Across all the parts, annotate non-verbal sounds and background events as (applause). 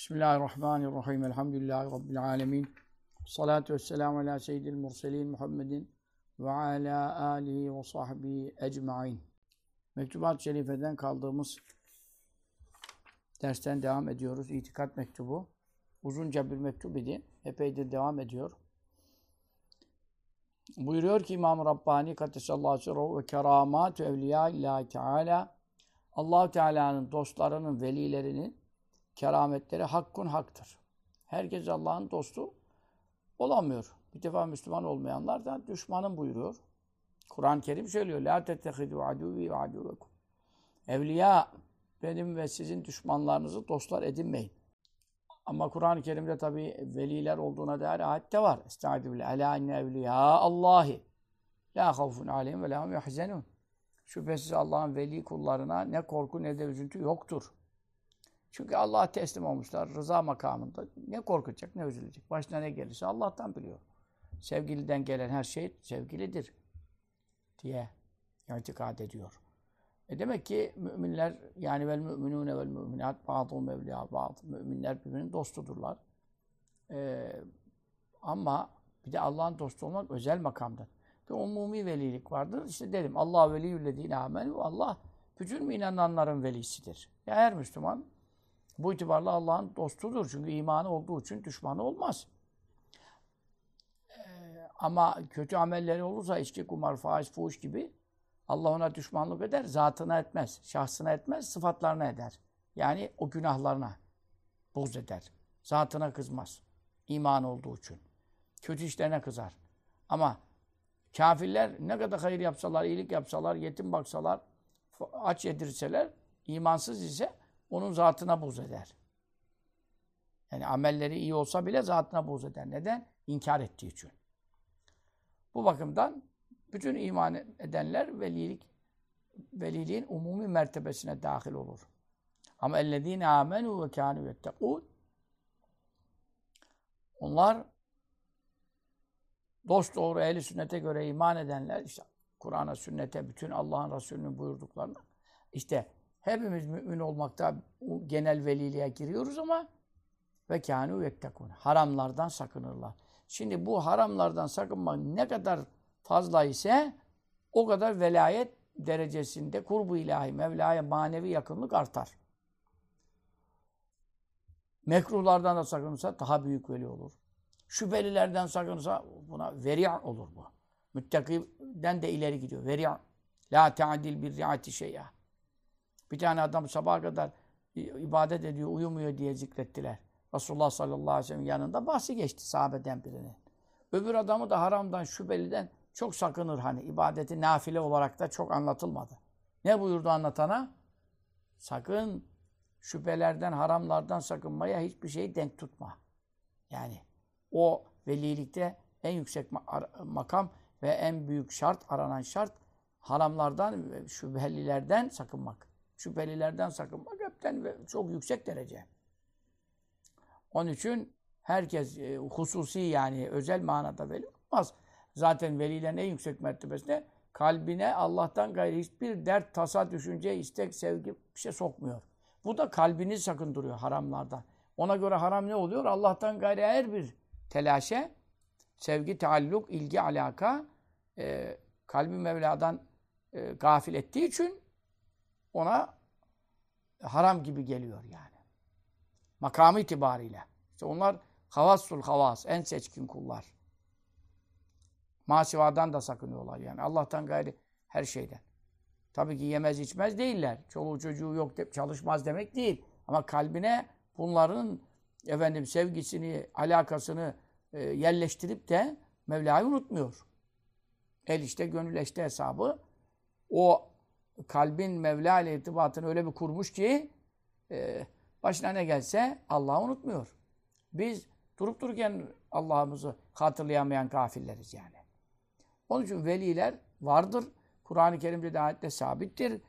Bismillahirrahmanirrahim. Elhamdülillahi Rabbil alemin. Salatu vesselamu ala seyyidil murselin Muhammedin ve ala alihi ve sahbihi ecma'in. Mektubat-ı Şerife'den kaldığımız dersten devam ediyoruz. İtikat mektubu. Uzunca bir mektup idi. Epeydir devam ediyor. Buyuruyor ki İmam-ı Rabbani Kaddesallahu aleyhi ve keramatü evliya illahi teala allah Teala'nın dostlarının, velilerinin kerametleri hakkun haktır. Herkes Allah'ın dostu olamıyor. Bir defa Müslüman olmayanlar da düşmanın buyuruyor. Kur'an-ı Kerim söylüyor. La tettehidu aduvi ve aduvekum. Evliya benim ve sizin düşmanlarınızı dostlar edinmeyin. Ama Kur'an-ı Kerim'de tabi veliler olduğuna dair ayet de var. Estaizu billah. Ela inne evliya Allahi. La havfun aleyhim ve la yahzenun. Şüphesiz Allah'ın veli kullarına ne korku ne de üzüntü yoktur. Çünkü Allah'a teslim olmuşlar rıza makamında. Ne korkacak ne üzülecek. Başına ne gelirse Allah'tan biliyor. Sevgiliden gelen her şey sevgilidir diye itikad ediyor. E demek ki müminler yani vel müminune vel müminat ba'dhum evliya ba'd. Müminler birbirinin dostudurlar. Ee, ama bir de Allah'ın dostu olmak özel makamdır. Bir umumi velilik vardır. İşte dedim Allah veliyüllezine amenu. Allah bütün inananların velisidir. Ya her Müslüman bu itibarla Allah'ın dostudur. Çünkü imanı olduğu için düşmanı olmaz. Ee, ama kötü amelleri olursa içki, kumar, faiz, fuhuş gibi Allah ona düşmanlık eder, zatına etmez, şahsına etmez, sıfatlarına eder. Yani o günahlarına buz eder. Zatına kızmaz. İman olduğu için. Kötü işlerine kızar. Ama kafirler ne kadar hayır yapsalar, iyilik yapsalar, yetim baksalar, aç yedirseler, imansız ise onun zatına buz eder. Yani amelleri iyi olsa bile zatına buz eder. Neden? İnkar ettiği için. Bu bakımdan bütün iman edenler velilik veliliğin umumi mertebesine dahil olur. Ama ellezine amenu ve kanu yettekûn onlar dost doğru ehli sünnete göre iman edenler işte Kur'an'a, sünnete, bütün Allah'ın Resulü'nün buyurduklarına işte hepimiz mümin olmakta genel veliliğe giriyoruz ama ve kânû yettekûn. Haramlardan sakınırlar. Şimdi bu haramlardan sakınmak ne kadar fazla ise o kadar velayet derecesinde kurbu ilahi, Mevla'ya manevi yakınlık artar. Mekruhlardan da sakınırsa daha büyük veli olur. Şüphelilerden sakınırsa buna veri'a olur bu. Müttakiden de ileri gidiyor. Veri'a. La te'adil bir ri'ati şey'a. Bir tane adam sabaha kadar ibadet ediyor, uyumuyor diye zikrettiler. Resulullah sallallahu aleyhi ve sellem yanında bahsi geçti sahabeden birinin. Öbür adamı da haramdan, şüpheliden çok sakınır hani. ibadeti nafile olarak da çok anlatılmadı. Ne buyurdu anlatana? Sakın şüphelerden, haramlardan sakınmaya hiçbir şeyi denk tutma. Yani o velilikte en yüksek makam ve en büyük şart, aranan şart haramlardan şüphelilerden sakınmak. Şüphelilerden sakınmak hepten çok yüksek derece. Onun için herkes e, hususi yani özel manada veli olmaz. Zaten velilerin en yüksek mertebesinde kalbine Allah'tan gayrı hiçbir dert, tasa, düşünce, istek, sevgi bir şey sokmuyor. Bu da kalbini sakındırıyor haramlardan. Ona göre haram ne oluyor? Allah'tan gayrı her bir telaşe, sevgi, taalluk, ilgi, alaka e, kalbi Mevla'dan e, gafil ettiği için ona haram gibi geliyor yani. Makamı itibariyle. İşte onlar havassul havas, en seçkin kullar. Masivadan da sakınıyorlar yani. Allah'tan gayri her şeyden. Tabii ki yemez içmez değiller. Çoluğu çocuğu yok de, çalışmaz demek değil. Ama kalbine bunların efendim sevgisini, alakasını e, yerleştirip de Mevla'yı unutmuyor. El işte gönül işte hesabı o kalbin Mevla ile irtibatını öyle bir kurmuş ki e, başına ne gelse Allah'ı unutmuyor. Biz durup dururken Allah'ımızı hatırlayamayan kafirleriz yani. Onun için veliler vardır. Kur'an-ı Kerim'de de sabittir.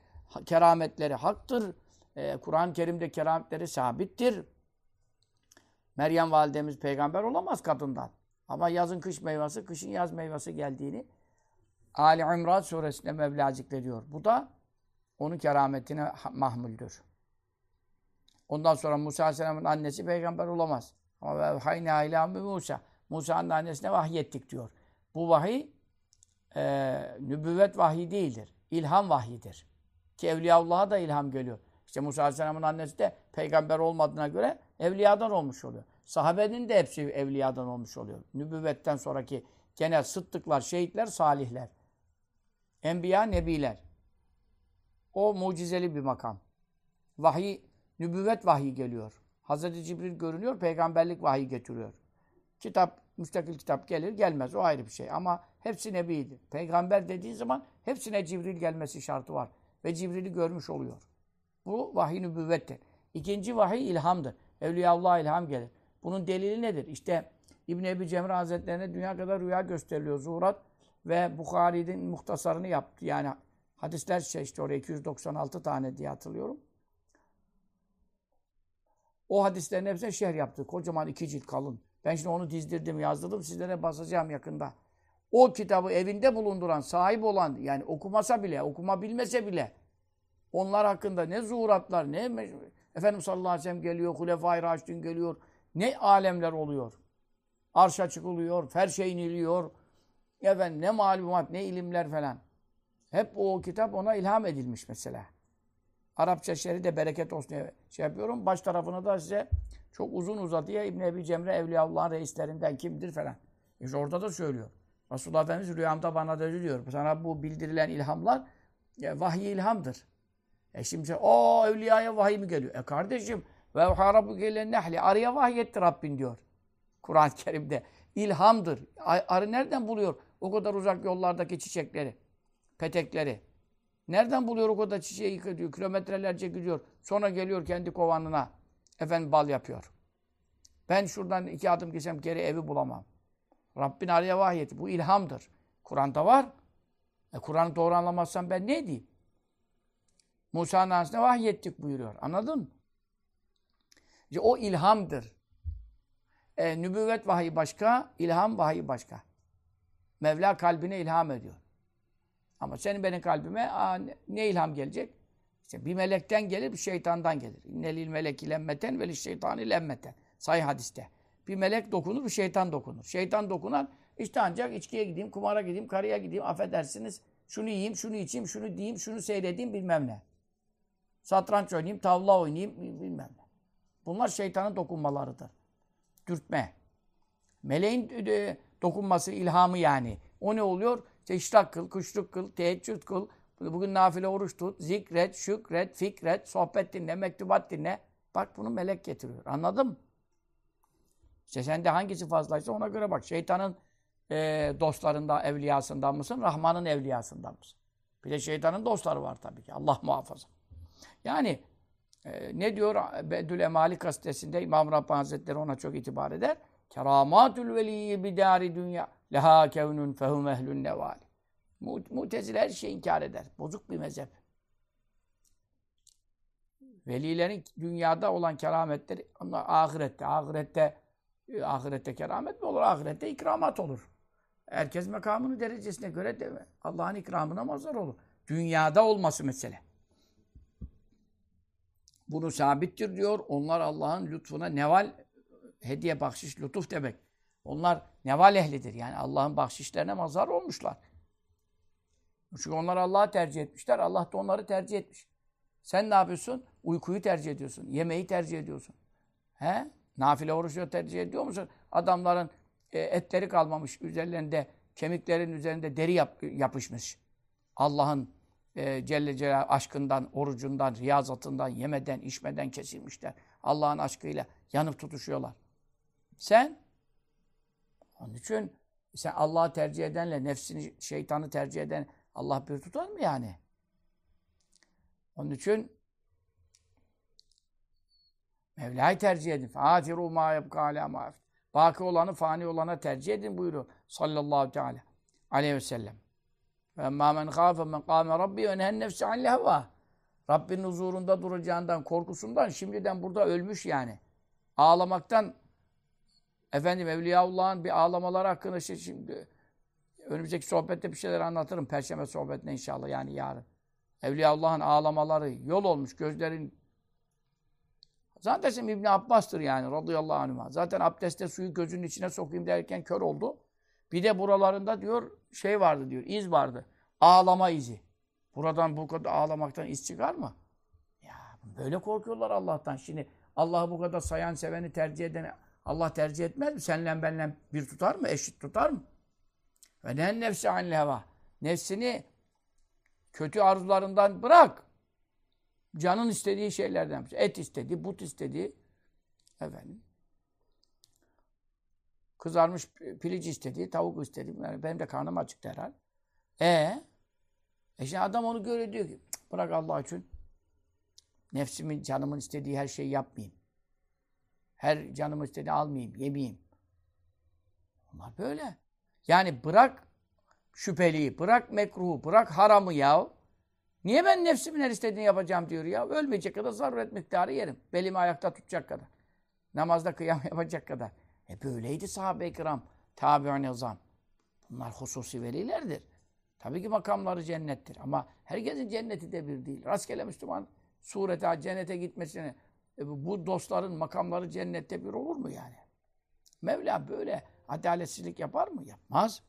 Kerametleri haktır. Ee, Kur'an-ı Kerim'de kerametleri sabittir. Meryem validemiz peygamber olamaz kadından. Ama yazın kış meyvesi, kışın yaz meyvesi geldiğini Ali İmran suresinde Mevla zikrediyor. Bu da onun kerametine mahmuldür. Ondan sonra Musa Aleyhisselam'ın annesi peygamber olamaz. Ama hayna ila Musa. Musa'nın annesine vahyettik diyor. Bu vahiy e, nübüvvet vahyi değildir. İlham vahyidir. Ki Evliyaullah'a da ilham geliyor. İşte Musa Aleyhisselam'ın annesi de peygamber olmadığına göre evliyadan olmuş oluyor. Sahabenin de hepsi evliyadan olmuş oluyor. Nübüvvetten sonraki genel sıddıklar, şehitler, salihler. Enbiya, nebiler. O mucizeli bir makam. Vahiy, nübüvvet vahyi geliyor. Hazreti Cibril görünüyor, peygamberlik vahyi getiriyor. Kitap, müstakil kitap gelir, gelmez. O ayrı bir şey. Ama hepsi nebidir. Peygamber dediğin zaman hepsine Cibril gelmesi şartı var. Ve Cibril'i görmüş oluyor. Bu vahiy nübüvvettir. İkinci vahiy ilhamdır. Evliyaullah ilham gelir. Bunun delili nedir? İşte İbn Ebi Cemre Hazretlerine dünya kadar rüya gösteriliyor. Zuhurat ve Bukhari'nin muhtasarını yaptı. Yani hadisler şey işte oraya 296 tane diye hatırlıyorum. O hadislerin hepsine şerh yaptı. Kocaman iki cilt kalın. Ben şimdi onu dizdirdim, yazdırdım. Sizlere basacağım yakında. O kitabı evinde bulunduran, sahip olan, yani okumasa bile, okuma bilmese bile onlar hakkında ne zuhuratlar, ne Efendimiz sallallahu aleyhi ve sellem geliyor, Hulefai Raşidin geliyor. Ne alemler oluyor. Arşa çıkılıyor, ferşe iniliyor. Efendim ne malumat, ne ilimler falan. Hep o kitap ona ilham edilmiş mesela. Arapça şerhi de bereket olsun diye şey yapıyorum. Baş tarafını da size çok uzun uzadıya İbn Ebi Cemre Evliyaullah'ın reislerinden kimdir falan. İşte orada da söylüyor. Resulullah Efendimiz rüyamda bana da diyor. Sana bu bildirilen ilhamlar ya, vahiy ilhamdır. E şimdi o evliyaya vahiy mi geliyor? E kardeşim ve harabu gelen nehli arıya vahyetti Rabbin diyor. Kur'an-ı Kerim'de. İlhamdır. Arı nereden buluyor o kadar uzak yollardaki çiçekleri, petekleri? Nereden buluyor o kadar çiçeği yıkıyor, kilometrelerce gidiyor. Sonra geliyor kendi kovanına. Efendim bal yapıyor. Ben şuradan iki adım geçsem geri evi bulamam. Rabbin araya vahyetti. Bu ilhamdır. Kur'an'da var. E, Kur'an'ı doğru anlamazsam ben ne diyeyim? Musa'nın annesine vahyettik buyuruyor. Anladın mı? O ilhamdır. E, nübüvvet vahiy başka, ilham vahiy başka. Mevla kalbine ilham ediyor. Ama senin benim kalbime aa, ne ilham gelecek? İşte bir melekten gelir, bir şeytandan gelir. İnnelil meleki lemmeten ve şeytani lemmeten. Sayı hadiste. Bir melek dokunur, bir şeytan dokunur. Şeytan dokunan işte ancak içkiye gideyim, kumara gideyim, karıya gideyim, affedersiniz. Şunu yiyeyim, şunu içeyim, şunu diyeyim, şunu seyredeyim bilmem ne. Satranç oynayayım, tavla oynayayım bilmem ne. Bunlar şeytanın dokunmalarıdır. Dürtme. Meleğin e, dokunması, ilhamı yani. O ne oluyor? İşte işrak kıl, kuşluk kıl, teheccüd kıl, bugün nafile oruç tut, zikret, şükret, fikret, sohbet dinle, mektubat dinle. Bak bunu melek getiriyor. Anladın mı? İşte sende hangisi fazlaysa ona göre bak. Şeytanın e, dostlarında, evliyasından mısın? Rahman'ın evliyasından mısın? Bir de şeytanın dostları var tabii ki. Allah muhafaza. Yani e, ne diyor Bedül Emali gazetesinde İmam Rabbani Hazretleri ona çok itibar eder. Keramatül veliyyi bidari dünya leha kevnun fehum ehlün nevali. Mutezile her şeyi inkar eder. Bozuk bir mezhep. Velilerin dünyada olan kerametleri onlar ahirette. Ahirette e, ahirette keramet mi olur? Ahirette ikramat olur. Herkes makamını derecesine göre de Allah'ın ikramına mazhar olur. Dünyada olması mesele. Bunu sabittir diyor. Onlar Allah'ın lütfuna neval, hediye, bahşiş, lütuf demek. Onlar neval ehlidir. Yani Allah'ın bahşişlerine mazhar olmuşlar. Çünkü onlar Allah'ı tercih etmişler. Allah da onları tercih etmiş. Sen ne yapıyorsun? Uykuyu tercih ediyorsun. Yemeği tercih ediyorsun. He? Nafile orucu tercih ediyor musun? Adamların e, etleri kalmamış. Üzerlerinde, kemiklerin üzerinde deri yap, yapışmış. Allah'ın e, Celle Celal aşkından, orucundan, riyazatından, yemeden, içmeden kesilmişler. Allah'ın aşkıyla yanıp tutuşuyorlar. Sen onun için sen Allah'ı tercih edenle nefsini, şeytanı tercih eden Allah bir tutar mı yani? Onun için Mevla'yı tercih edin. Fâfiru mâ yebkâ alâ mâ Baki olanı fani olana tercih edin buyuruyor. Sallallahu teala aleyhi ve sellem. Ve emmâ men khâfe men kâme rabbi ve nehen nefsi an lehvâ. Rabbinin huzurunda duracağından, korkusundan şimdiden burada ölmüş yani. Ağlamaktan efendim Evliyaullah'ın bir ağlamaları hakkında şey şimdi önümüzdeki sohbette bir şeyler anlatırım. Perşembe sohbetine inşallah yani yarın. Evliyaullah'ın ağlamaları yol olmuş. Gözlerin Zannedersem İbni Abbas'tır yani radıyallahu anhuma. Zaten abdestte suyu gözünün içine sokayım derken kör oldu. Bir de buralarında diyor şey vardı diyor, iz vardı. Ağlama izi. Buradan bu kadar ağlamaktan iz çıkar mı? Ya böyle korkuyorlar Allah'tan. Şimdi Allah'ı bu kadar sayan, seveni tercih eden Allah tercih etmez mi? Senle benle bir tutar mı? Eşit tutar mı? Ve ne nefsi anil heva. Nefsini kötü arzularından bırak. Canın istediği şeylerden. Et istedi, but istedi. Efendim. Kızarmış piliç istedi, tavuk istedi. Yani benim de karnım acıktı herhal. E, e şimdi adam onu görüyor diyor ki bırak Allah için nefsimin, canımın istediği her şeyi yapmayayım. Her canımın istediği almayayım, yemeyeyim. Onlar böyle. Yani bırak şüpheliyi, bırak mekruhu, bırak haramı ya. Niye ben nefsimin her istediğini yapacağım diyor ya. Ölmeyecek kadar zaruret miktarı yerim. Belimi ayakta tutacak kadar. Namazda kıyam (laughs) yapacak kadar. E böyleydi sahabe-i kiram. Tabi'un nizam. Bunlar hususi velilerdir. Tabii ki makamları cennettir. Ama herkesin cenneti de bir değil. Rastgele Müslüman surete, cennete gitmesini e bu dostların makamları cennette bir olur mu yani? Mevla böyle adaletsizlik yapar mı? Yapmaz.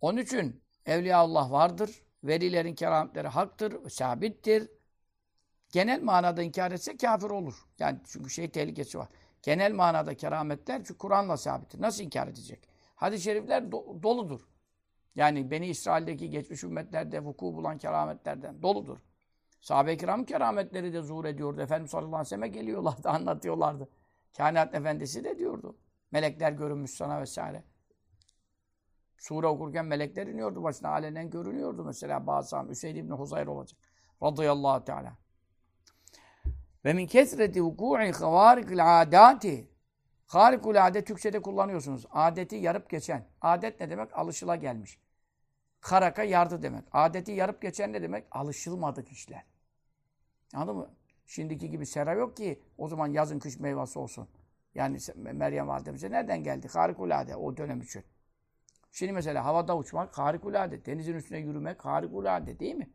Onun için Evliya Allah vardır. Velilerin kerametleri haktır, sabittir. Genel manada inkar etse kafir olur. Yani çünkü şey tehlikesi var. Genel manada kerametler çünkü Kur'an'la sabittir. Nasıl inkar edecek? Hadis-i şerifler do- doludur. Yani Beni İsrail'deki geçmiş ümmetlerde vuku bulan kerametlerden doludur. Sahabe-i kiram kerametleri de zuhur ediyordu. Efendimiz sallallahu aleyhi ve sellem'e geliyorlardı, (laughs) anlatıyorlardı. Kainat efendisi de diyordu. Melekler görünmüş sana vesaire. Sure okurken melekler iniyordu başına. Alenen görünüyordu mesela bazı Hüseyin İbni Huzayr olacak. Radıyallahu teala. Ve min kesreti vuku'i havarikul adati. Harikul adet Türkçe'de kullanıyorsunuz. Adeti yarıp geçen. Adet ne demek? Alışıla gelmiş. Karaka yardı demek. Adeti yarıp geçen ne demek? Alışılmadık işler. Anladın mı? Şimdiki gibi sera yok ki o zaman yazın kış meyvesi olsun. Yani Meryem Validemize nereden geldi? Harikulade o dönem için. Şimdi mesela havada uçmak harikulade. Denizin üstüne yürümek harikulade değil mi?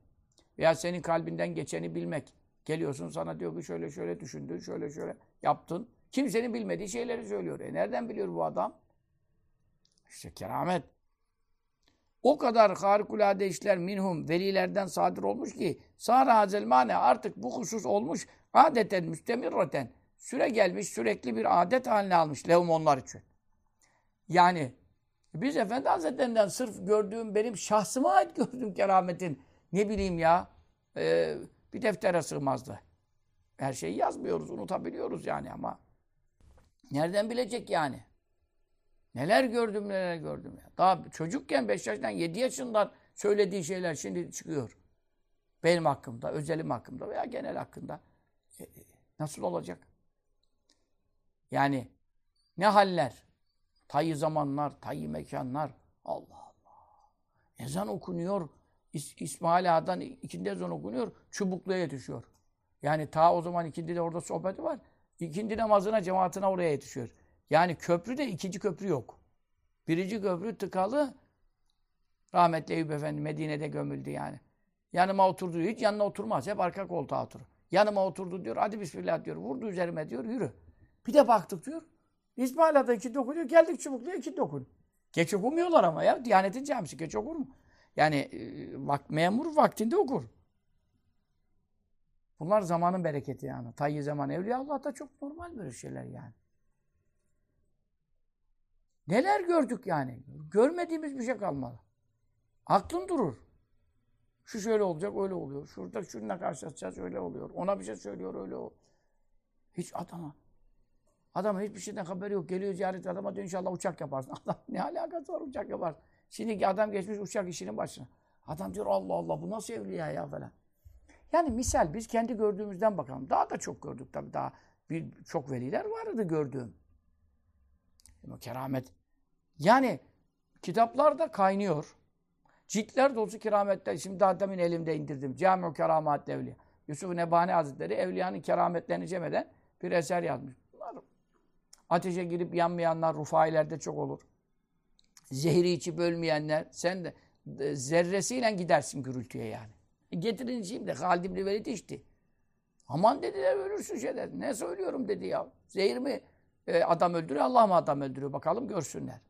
Veya senin kalbinden geçeni bilmek. Geliyorsun sana diyor ki şöyle şöyle düşündün, şöyle şöyle yaptın. Kimsenin bilmediği şeyleri söylüyor. E nereden biliyor bu adam? İşte keramet. O kadar harikulade işler minhum velilerden sadır olmuş ki sara hazelmane artık bu husus olmuş adeten müstemirraten süre gelmiş sürekli bir adet haline almış lehum onlar için. Yani biz Efendi Hazretlerinden sırf gördüğüm benim şahsıma ait gördüğüm kerametin ne bileyim ya e, bir deftere sığmazdı. Her şeyi yazmıyoruz, unutabiliyoruz yani ama nereden bilecek yani? Neler gördüm, neler gördüm ya. Daha çocukken 5 yaşından 7 yaşından söylediği şeyler şimdi çıkıyor. Benim hakkımda, özelim hakkımda veya genel hakkında. E, nasıl olacak? Yani ne haller? Tayyi zamanlar, tayyi mekanlar. Allah Allah. Ezan okunuyor. İs İsmail Ağa'dan ikindi ezan okunuyor. Çubuklu'ya yetişiyor. Yani ta o zaman ikindi de orada sohbeti var. İkindi namazına, cemaatine oraya yetişiyor. Yani köprü de ikinci köprü yok. Birinci köprü tıkalı. Rahmetli Eyüp Efendi Medine'de gömüldü yani. Yanıma oturdu. Hiç yanına oturmaz. Hep arka koltuğa oturur. Yanıma oturdu diyor. Hadi bismillah diyor. Vurdu üzerime diyor. Yürü. Bir de baktık diyor. İsmail Ağa'da iki dokunuyor. Geldik Çubuklu'ya iki dokun. Geç okumuyorlar ama ya. Diyanetin camisi geç okur mu? Yani e, vak, memur vaktinde okur. Bunlar zamanın bereketi yani. Tayyi zaman evliya Allah'ta çok normal böyle şeyler yani. Neler gördük yani? Görmediğimiz bir şey kalmadı. Aklın durur. Şu şöyle olacak, öyle oluyor. Şurada şununla karşılaşacağız, öyle oluyor. Ona bir şey söylüyor, öyle oluyor. Hiç adama. Adamın hiçbir şeyden haberi yok. Geliyor ziyaret adama diyor inşallah uçak yaparsın. (laughs) Adam ne alakası var uçak yaparsın. Şimdiki adam geçmiş uçak işinin başına. Adam diyor Allah Allah bu nasıl evliya ya falan. Yani misal biz kendi gördüğümüzden bakalım. Daha da çok gördük tabii. Daha bir, çok veliler vardı gördüğüm. O keramet. Yani kitaplarda kaynıyor. Ciltler dolusu kerametler. Şimdi daha demin elimde indirdim. Cami-ü Keramat Evliya. Yusuf Nebani Hazretleri evliyanın kerametlerini cem eden bir eser yazmış. Bunlar ateşe girip yanmayanlar rufailerde çok olur. Zehri içip ölmeyenler. Sen de zerresiyle gidersin gürültüye yani. Getirin şimdi Halid İbni Velid içti. Aman dediler ölürsün şeyler. Ne söylüyorum dedi ya. Zehir mi e, adam öldürüyor, Allah mı adam öldürüyor? Bakalım görsünler.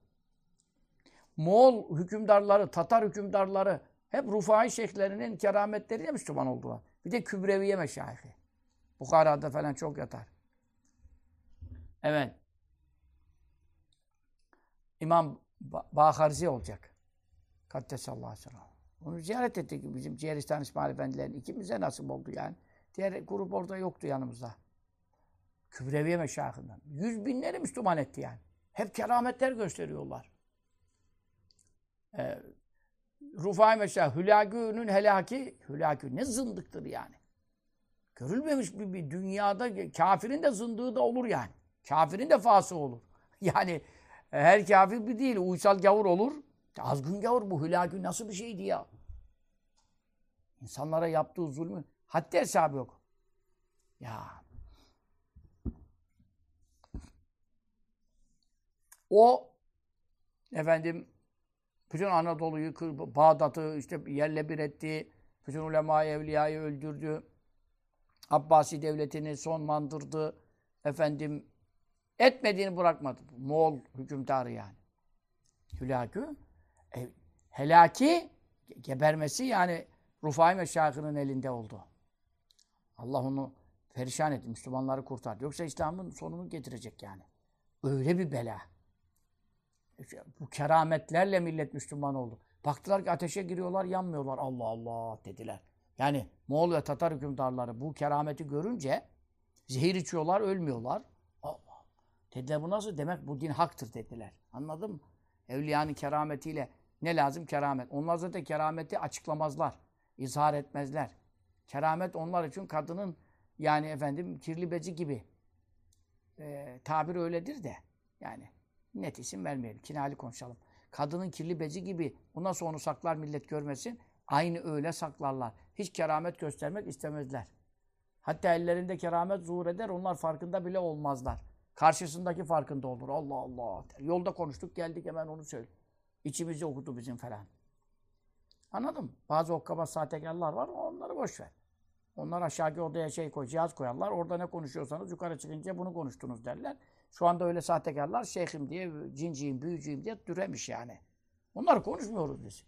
Moğol hükümdarları, Tatar hükümdarları hep Rufai şeyhlerinin kerametleriyle Müslüman oldular. Bir de Kübreviye meşayihi. Bukhara'da falan çok yatar. Evet. İmam Baharzi olacak. Kaddesallahu aleyhi ve Onu ziyaret ettik bizim Ciğeristan İsmail Efendilerin. ikimize nasip oldu yani. Diğer grup orada yoktu yanımızda. Kübreviye meşayihinden. Yüz binleri Müslüman etti yani. Hep kerametler gösteriyorlar. Ee, Rufai Meşah, Hülagü'nün helaki, Hülagü ne zındıktır yani. Görülmemiş bir, bir dünyada kafirin de zındığı da olur yani. Kafirin de fası olur. (laughs) Yani her kafir bir değil, uysal gavur olur. Azgın gavur bu Hülagü nasıl bir şeydi ya? İnsanlara yaptığı zulmü haddi hesabı yok. Ya o efendim bütün Anadolu'yu, Bağdat'ı işte yerle bir etti. Bütün ulemayı, evliyayı öldürdü. Abbasi devletini sonlandırdı. Efendim etmediğini bırakmadı. Moğol hükümdarı yani. Hülakü. E, helaki gebermesi yani Rufai Meşayih'inin elinde oldu. Allah onu perişan etti. Müslümanları kurtardı. Yoksa İslam'ın sonunu getirecek yani. Öyle bir bela. Bu kerametlerle millet Müslüman oldu. Baktılar ki ateşe giriyorlar, yanmıyorlar. Allah Allah dediler. Yani Moğol ve Tatar hükümdarları bu kerameti görünce zehir içiyorlar, ölmüyorlar. Allah. Dediler bu nasıl? Demek bu din haktır dediler. Anladın mı? Evliyanın kerametiyle ne lazım? Keramet. Onlar zaten kerameti açıklamazlar. izhar etmezler. Keramet onlar için kadının yani efendim kirli beci gibi. Ee, tabir öyledir de. Yani Net isim vermeyelim. Kinali konuşalım. Kadının kirli bezi gibi o nasıl onu saklar millet görmesin? Aynı öyle saklarlar. Hiç keramet göstermek istemezler. Hatta ellerinde keramet zuhur eder. Onlar farkında bile olmazlar. Karşısındaki farkında olur. Allah Allah. Yolda konuştuk geldik hemen onu söyle. İçimizi okudu bizim falan. Anladın mı? Bazı okkaba sahtekarlar var. Onları boş ver. Onlar aşağıki odaya şey koy, cihaz koyarlar. Orada ne konuşuyorsanız yukarı çıkınca bunu konuştunuz derler. Şu anda öyle sahtekarlar şeyhim diye, cinciyim, büyücüyüm diye düremiş yani. Onları konuşmuyoruz biz.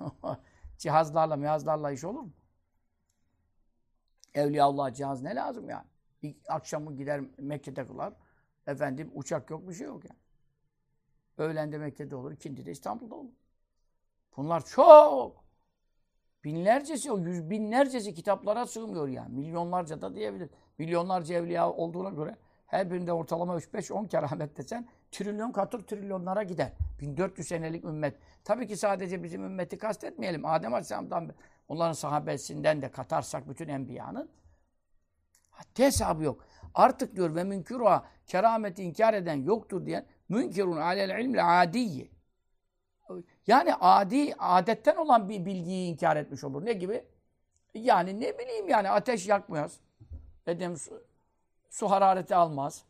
(laughs) Cihazlarla, mihazlarla iş olur mu? Evliyaullah cihaz ne lazım yani? İlk akşamı gider Mekke'de kılar. Efendim uçak yok bir şey yok yani. Öğlen de Mekke'de olur, ikindi de İstanbul'da olur. Bunlar çok. Binlercesi, o yüz binlercesi kitaplara sığmıyor yani. Milyonlarca da diyebilir. Milyonlarca evliya olduğuna göre her birinde ortalama 3-5-10 keramet desen trilyon katır trilyonlara gider. 1400 senelik ümmet. Tabii ki sadece bizim ümmeti kastetmeyelim. Adem Aleyhisselam'dan onların sahabesinden de katarsak bütün enbiyanın haddi hesabı yok. Artık diyor ve münkiruha kerameti inkar eden yoktur diyen münkirun alel ilmle adiyyi. Yani adi, adetten olan bir bilgiyi inkar etmiş olur. Ne gibi? Yani ne bileyim yani ateş yakmaz. Edem su, harareti almaz.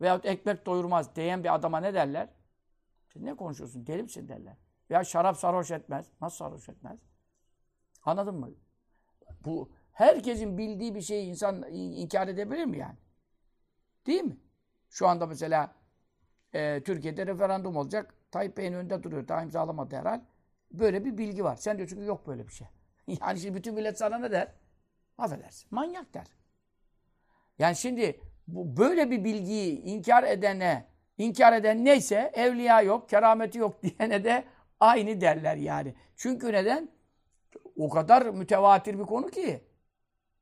Veyahut ekmek doyurmaz diyen bir adama ne derler? Sen ne konuşuyorsun? Deli misin derler. Ya şarap sarhoş etmez. Nasıl sarhoş etmez? Anladın mı? Bu herkesin bildiği bir şeyi insan inkar edebilir mi yani? Değil mi? Şu anda mesela e, Türkiye'de referandum olacak. Tayyip Bey'in önünde duruyor. Daha imzalamadı herhal. Böyle bir bilgi var. Sen diyorsun ki yok böyle bir şey. (laughs) yani şimdi bütün millet sana ne der? Affedersin. Manyak der. Yani şimdi bu böyle bir bilgiyi inkar edene, inkar eden neyse evliya yok, kerameti yok (laughs) diyene de aynı derler yani. Çünkü neden? O kadar mütevatir bir konu ki.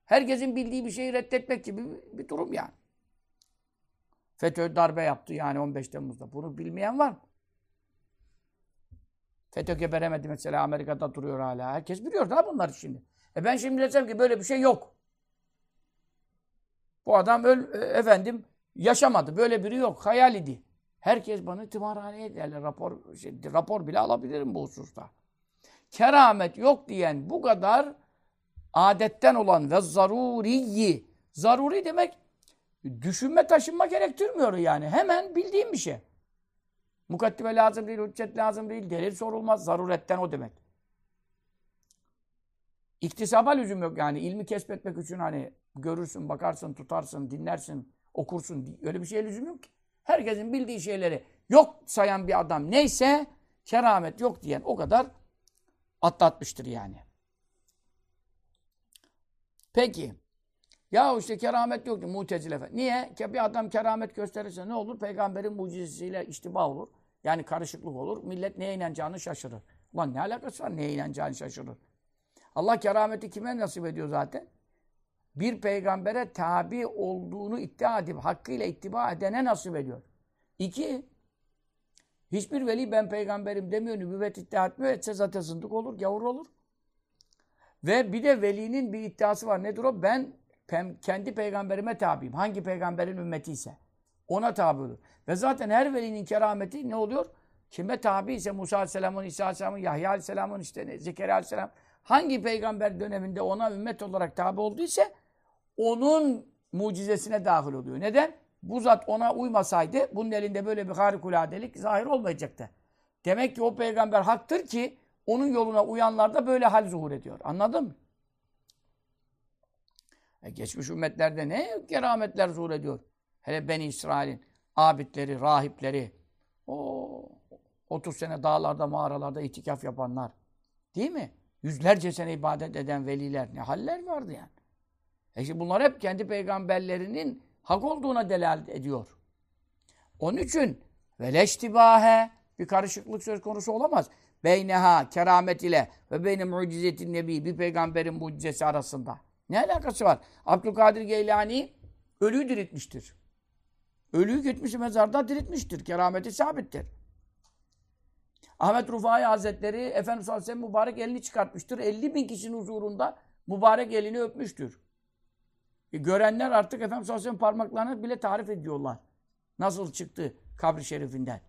Herkesin bildiği bir şeyi reddetmek gibi bir durum yani. FETÖ darbe yaptı yani 15 Temmuz'da. Bunu bilmeyen var mı? FETÖ geberemedi mesela Amerika'da duruyor hala. Herkes biliyor da bunları şimdi. E ben şimdi desem ki böyle bir şey yok. Bu adam öl, e, efendim yaşamadı. Böyle biri yok. Hayal idi. Herkes bana tımarhaneye ederler. Rapor, şey, rapor bile alabilirim bu hususta. Keramet yok diyen bu kadar adetten olan ve zaruriyi. Zaruri demek düşünme taşınma gerektirmiyor yani. Hemen bildiğim bir şey. Mukaddime lazım değil, hüccet lazım değil, delil sorulmaz. Zaruretten o demek. İktisaba lüzum yok yani. ilmi kesbetmek için hani görürsün, bakarsın, tutarsın, dinlersin, okursun. Öyle bir şeye lüzum yok ki. Herkesin bildiği şeyleri yok sayan bir adam neyse keramet yok diyen o kadar atlatmıştır yani. Peki. Ya işte keramet yok diyor Mutezile. Niye? Ki bir adam keramet gösterirse ne olur? Peygamberin mucizesiyle iştiba olur. Yani karışıklık olur. Millet neye inanacağını şaşırır. Ulan ne alakası var neye inanacağını şaşırır. Allah kerameti kime nasip ediyor zaten? Bir peygambere tabi olduğunu iddia edip hakkıyla ittiba edene nasip ediyor. İki, hiçbir veli ben peygamberim demiyor, nübüvvet iddia etmiyor, etse zaten zındık olur, gavur olur. Ve bir de velinin bir iddiası var. Nedir o? Ben kendi peygamberime tabiyim. Hangi peygamberin ümmeti ise. Ona tabi olur. Ve zaten her velinin kerameti ne oluyor? Kime tabi ise Musa Aleyhisselam'ın, İsa Aleyhisselam'ın, Yahya Aleyhisselam'ın, işte Zekeriya Aleyhisselam. Hangi peygamber döneminde ona ümmet olarak tabi olduysa onun mucizesine dahil oluyor. Neden? Bu zat ona uymasaydı bunun elinde böyle bir harikuladelik zahir olmayacaktı. Demek ki o peygamber haktır ki onun yoluna uyanlar da böyle hal zuhur ediyor. Anladın mı? E geçmiş ümmetlerde ne kerametler zuhur ediyor. Hele Beni İsrail'in abidleri, rahipleri, o 30 sene dağlarda, mağaralarda itikaf yapanlar. Değil mi? Yüzlerce sene ibadet eden veliler. Ne haller vardı yani. E işte bunlar hep kendi peygamberlerinin hak olduğuna delalet ediyor. Onun için veleştibahe bir karışıklık söz konusu olamaz. Beyneha keramet ile ve beyne mucizetin nebi bir peygamberin mucizesi arasında. Ne alakası var? Abdülkadir Geylani ölüyü diriltmiştir. Ölüyü gitmiş mezarda diriltmiştir. Kerameti sabittir. Ahmet Rufai Hazretleri Efendimiz Aleyhisselam mübarek elini çıkartmıştır. 50 bin kişinin huzurunda mübarek elini öpmüştür. E, görenler artık Efendimiz Aleyhisselam parmaklarını bile tarif ediyorlar. Nasıl çıktı kabri şerifinden.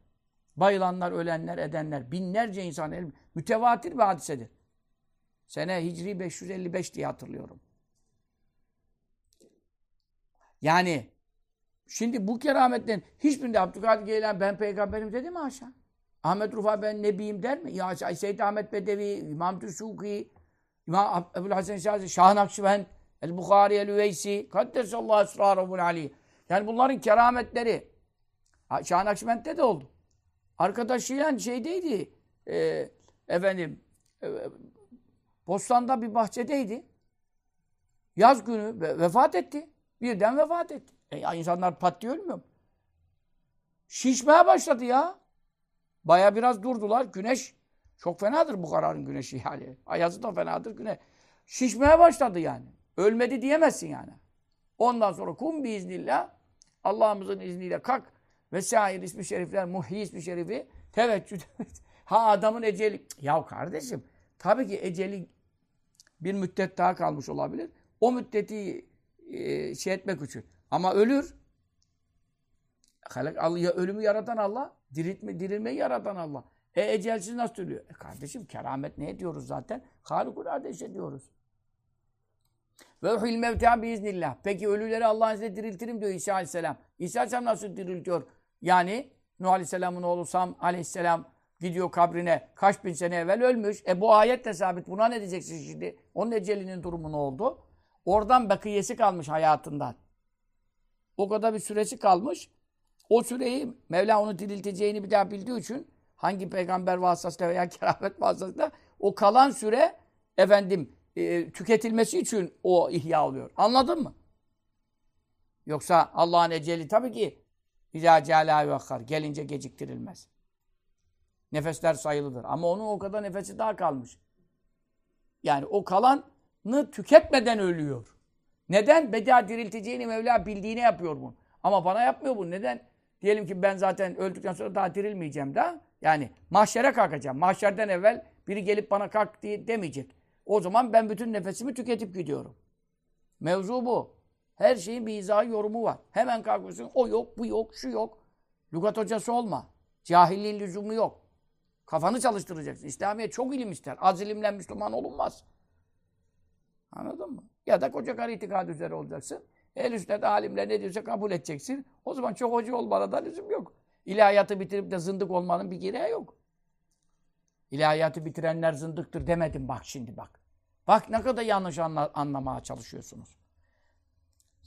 Bayılanlar, ölenler, edenler, binlerce insan mütevatir bir hadisedir. Sene Hicri 555 diye hatırlıyorum. Yani şimdi bu kerametten hiçbirinde Abdülkadir Geylan ben peygamberim dedi mi aşağı? Ahmet Rufa ben nebiyim der mi? Ya Seyyid Ahmet Bedevi, İmam Tüşuki, İmam Ebu'l Hasan Şahzi, Şah Nakşibend, El-Bukhari, El-Üveysi, Kaddesallahu esrarubul ali. Yani bunların kerametleri Şah Nakşibend'de de oldu. Arkadaşıyla şeydeydi, e, efendim, e, Bostan'da bir bahçedeydi. Yaz günü ve, vefat etti. Birden vefat etti. E, ya insanlar pat diye ölmüyor mu? Şişmeye başladı ya. Baya biraz durdular. Güneş çok fenadır bu kararın güneşi yani. Ayazı da fenadır güneş. Şişmeye başladı yani. Ölmedi diyemezsin yani. Ondan sonra kum biiznillah Allah'ımızın izniyle kalk vesaire ismi şerifler, muhyi ismi şerifi teveccüh. (laughs) ha adamın eceli. Ya kardeşim tabii ki eceli bir müddet daha kalmış olabilir. O müddeti e, şey etmek için. Ama ölür. Ölümü yaratan Allah, diriltme, dirilmeyi yaratan Allah. E ecelsiz nasıl ölüyor? E kardeşim keramet ne diyoruz zaten? Harikulade işe diyoruz. Ve uhil mevta biiznillah. Peki ölüleri Allah'ın izniyle diriltirim diyor İsa Aleyhisselam. İsa Aleyhisselam nasıl diriltiyor? Yani Nuh Aleyhisselam'ın oğlu Sam Aleyhisselam gidiyor kabrine kaç bin sene evvel ölmüş. E bu ayet de sabit. Buna ne diyeceksin şimdi? Onun ecelinin durumu ne oldu? Oradan bakiyesi kalmış hayatından. O kadar bir süresi kalmış. O süreyi Mevla onu dirilteceğini bir daha bildiği için hangi peygamber vasıtasıyla veya (laughs) keramet vasıtasıyla o kalan süre efendim e, tüketilmesi için o ihya oluyor. Anladın mı? Yoksa Allah'ın eceli tabii ki İzâ cealâ vakkar. Gelince geciktirilmez. Nefesler sayılıdır. Ama onun o kadar nefesi daha kalmış. Yani o kalanı tüketmeden ölüyor. Neden? Beda dirilteceğini Mevla bildiğine yapıyor bunu. Ama bana yapmıyor bunu. Neden? Diyelim ki ben zaten öldükten sonra daha dirilmeyeceğim daha. Yani mahşere kalkacağım. Mahşerden evvel biri gelip bana kalk diye demeyecek. O zaman ben bütün nefesimi tüketip gidiyorum. Mevzu bu. Her şeyin bir izahı yorumu var. Hemen kalkıyorsun. O yok, bu yok, şu yok. Lugat hocası olma. Cahilliğin lüzumu yok. Kafanı çalıştıracaksın. İslamiyet çok ilim ister. Az ilimle Müslüman olunmaz. Anladın mı? Ya da koca karı itikad üzere olacaksın. El üstet alimler ne diyorsa kabul edeceksin. O zaman çok hoca olmana da lüzum yok. İlahiyatı bitirip de zındık olmanın bir gereği yok. İlahiyatı bitirenler zındıktır demedim bak şimdi bak. Bak ne kadar yanlış anla anlamaya çalışıyorsunuz.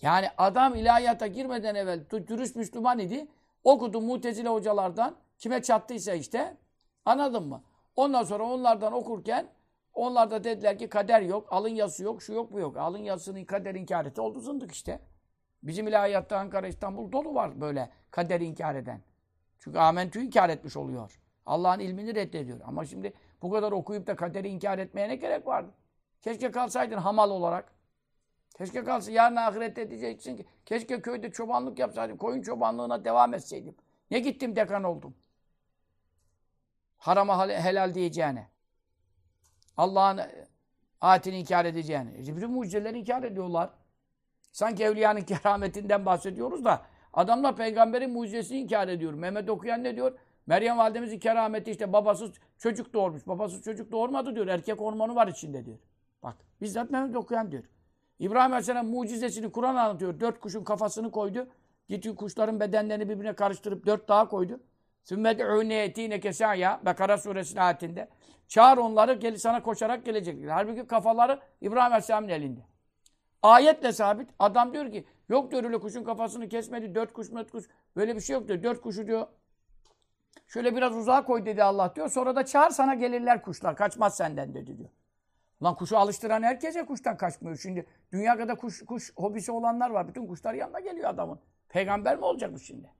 Yani adam ilahiyata girmeden evvel dü- dürüst Müslüman idi. Okudu mutezile hocalardan. Kime çattıysa işte. Anladın mı? Ondan sonra onlardan okurken onlar da dediler ki kader yok, alın yazısı yok, şu yok bu yok. Alın yazısını kader inkar etti. Oldu zındık işte. Bizim ilahiyatta Ankara, İstanbul dolu var böyle kader inkar eden. Çünkü amentü inkar etmiş oluyor. Allah'ın ilmini reddediyor. Ama şimdi bu kadar okuyup da kaderi inkar etmeye ne gerek vardı? Keşke kalsaydın hamal olarak. Keşke kalsın. Yarın ahirette diyeceksin ki keşke köyde çobanlık yapsaydım. Koyun çobanlığına devam etseydim. Ne gittim dekan oldum. Harama helal diyeceğine. Allah'ın ayetini inkar edeceğine. E, Bütün mucizeleri inkar ediyorlar. Sanki evliyanın (laughs) kerametinden bahsediyoruz da adamlar peygamberin mucizesini inkar ediyor. Mehmet okuyan ne diyor? Meryem validemizin kerameti işte babasız çocuk doğurmuş. Babasız çocuk doğurmadı diyor. Erkek hormonu var içinde diyor. Bak bizzat Mehmet okuyan diyor. İbrahim Aleyhisselam mucizesini Kur'an anlatıyor. Dört kuşun kafasını koydu. Gitti kuşların bedenlerini birbirine karıştırıp dört daha koydu. Sümmet ûneyetîne kesâya Bekara suresinin ayetinde. Çağır onları gel sana koşarak gelecekler. Halbuki kafaları İbrahim Aleyhisselam'ın elinde. Ayetle sabit. Adam diyor ki yok diyor öyle kuşun kafasını kesmedi. Dört kuş met kuş. Böyle bir şey yok diyor. Dört kuşu diyor. Şöyle biraz uzağa koy dedi Allah diyor. Sonra da çağır sana gelirler kuşlar. Kaçmaz senden dedi diyor. Lan kuşu alıştıran herkese kuştan kaçmıyor. Şimdi dünya kadar kuş, kuş hobisi olanlar var. Bütün kuşlar yanına geliyor adamın. Peygamber mi olacakmış şimdi?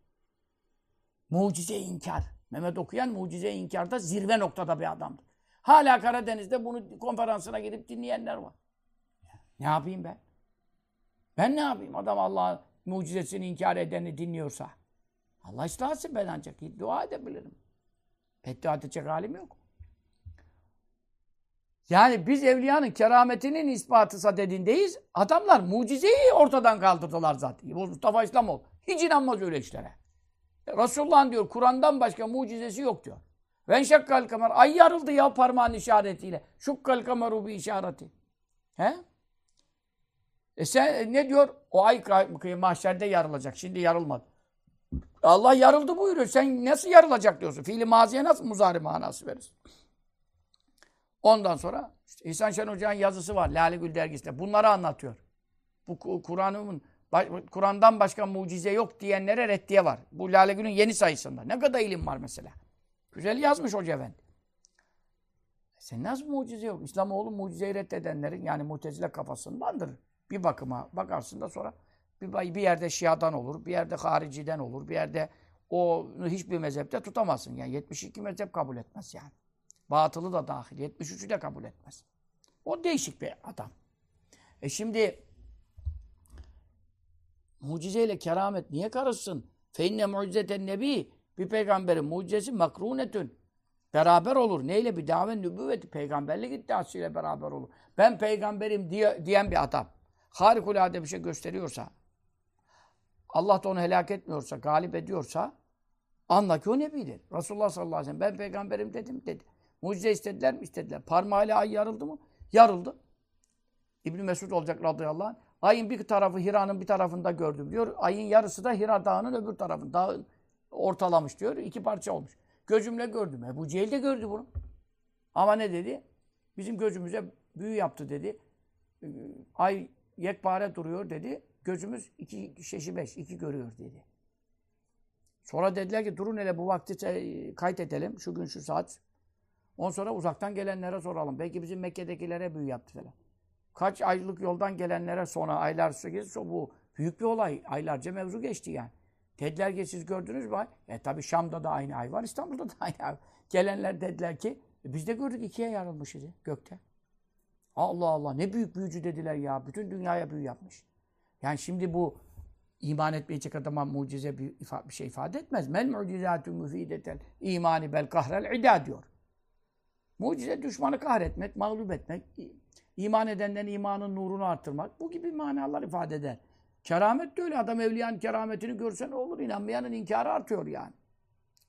Mucize inkar. Mehmet okuyan mucize inkarda zirve noktada bir adamdır. Hala Karadeniz'de bunu konferansına gidip dinleyenler var. Ne yapayım ben? Ben ne yapayım? Adam Allah'ın mucizesini inkar edeni dinliyorsa. Allah ıslah ben ancak. Dua edebilirim. Beddua edecek halim yok. Yani biz evliyanın kerametinin ispatısa dediğindeyiz. Adamlar mucizeyi ortadan kaldırdılar zaten. Mustafa İslamoğlu. Hiç inanmaz öyle işlere. Resulullah diyor Kur'an'dan başka mucizesi yok diyor. Ven şakkal kamer. Ay yarıldı ya parmağın işaretiyle. Şukkal kameru bir işareti. He? E sen ne diyor? O ay mahşerde yarılacak. Şimdi yarılmadı. Allah yarıldı buyuruyor. Sen nasıl yarılacak diyorsun? Fiili maziye nasıl muzari manası verirsin? Ondan sonra işte İhsan Şen Hoca'nın yazısı var Lale Gül dergisinde. Bunları anlatıyor. Bu Ku- Kur'an'ın Kur'an'dan başka mucize yok diyenlere reddiye var. Bu Lale Gül'ün yeni sayısında. Ne kadar ilim var mesela. Güzel yazmış Hoca Efendi. E Sen nasıl mucize yok? İslamoğlu mucizeyi reddedenlerin yani mutezile kafasındandır. Bir bakıma bakarsın da sonra bir, bir yerde Şia'dan olur, bir yerde hariciden olur, bir yerde o hiçbir mezhepte tutamazsın. Yani 72 mezhep kabul etmez yani. Batılı da dahil. 73'ü de kabul etmez. O değişik bir adam. E şimdi mucizeyle keramet niye karışsın? Feinne mucizeten nebi bir peygamberin mucizesi makrunetün. Beraber olur. Neyle? Bir davet nübüvveti. Peygamberlik iddiasıyla beraber olur. Ben peygamberim diye, diyen bir adam. Harikulade bir şey gösteriyorsa, Allah da onu helak etmiyorsa, galip ediyorsa anla ki o nebidir. Resulullah sallallahu aleyhi ve sellem ben peygamberim dedim dedi. Mucize istediler mi? İstediler. Parmağıyla ay yarıldı mı? Yarıldı. İbn Mesud olacak radıyallahu anh. Ayın bir tarafı Hira'nın bir tarafında gördüm diyor. Ayın yarısı da Hira Dağı'nın öbür tarafında. Dağın ortalamış diyor. İki parça olmuş. Gözümle gördüm. Ebu Cehil de gördü bunu. Ama ne dedi? Bizim gözümüze büyü yaptı dedi. Ay yekpare duruyor dedi. Gözümüz iki şeşi beş, iki görüyor dedi. Sonra dediler ki durun hele bu vakti kaydedelim. Şu gün şu saat. Ondan sonra uzaktan gelenlere soralım. Belki bizim Mekke'dekilere büyü yaptı falan. Kaç aylık yoldan gelenlere sonra aylar sonra bu büyük bir olay. Aylarca mevzu geçti yani. Dediler ki siz gördünüz mü? E tabi Şam'da da aynı ay var, İstanbul'da da aynı ay var. Gelenler dediler ki e, biz de gördük ikiye yarılmışız gökte. Allah Allah ne büyük büyücü dediler ya. Bütün dünyaya büyü yapmış. Yani şimdi bu iman etmeyecek adama mucize bir, bir şey ifade etmez. Mel mucizatü müfideten imani bel kahrel ida diyor. Mucize düşmanı kahretmek, mağlup etmek, iman edenlerin imanın nurunu artırmak bu gibi manalar ifade eder. Keramet de öyle. Adam evliyanın kerametini görsen olur. inanmayanın inkarı artıyor yani.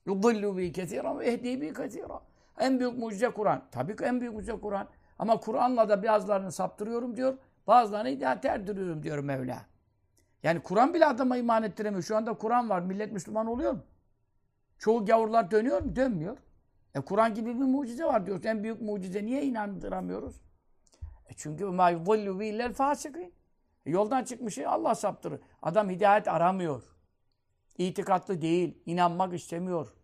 Yudillu bi kesira ve ehdi bi kesira. En büyük mucize Kur'an. Tabii ki en büyük mucize Kur'an. Ama Kur'an'la da bazılarını saptırıyorum diyor. Bazılarını iddia terdiriyorum diyor Mevla. Yani Kur'an bile adama iman ettiremiyor. Şu anda Kur'an var. Millet Müslüman oluyor mu? Çoğu gavurlar dönüyor mu? Dönmüyor. E Kur'an gibi bir mucize var diyoruz. En büyük mucize niye inandıramıyoruz? E çünkü ma yudillu illel fasikin. E, yoldan çıkmış şey Allah saptırır. Adam hidayet aramıyor. İtikatlı değil, inanmak istemiyor.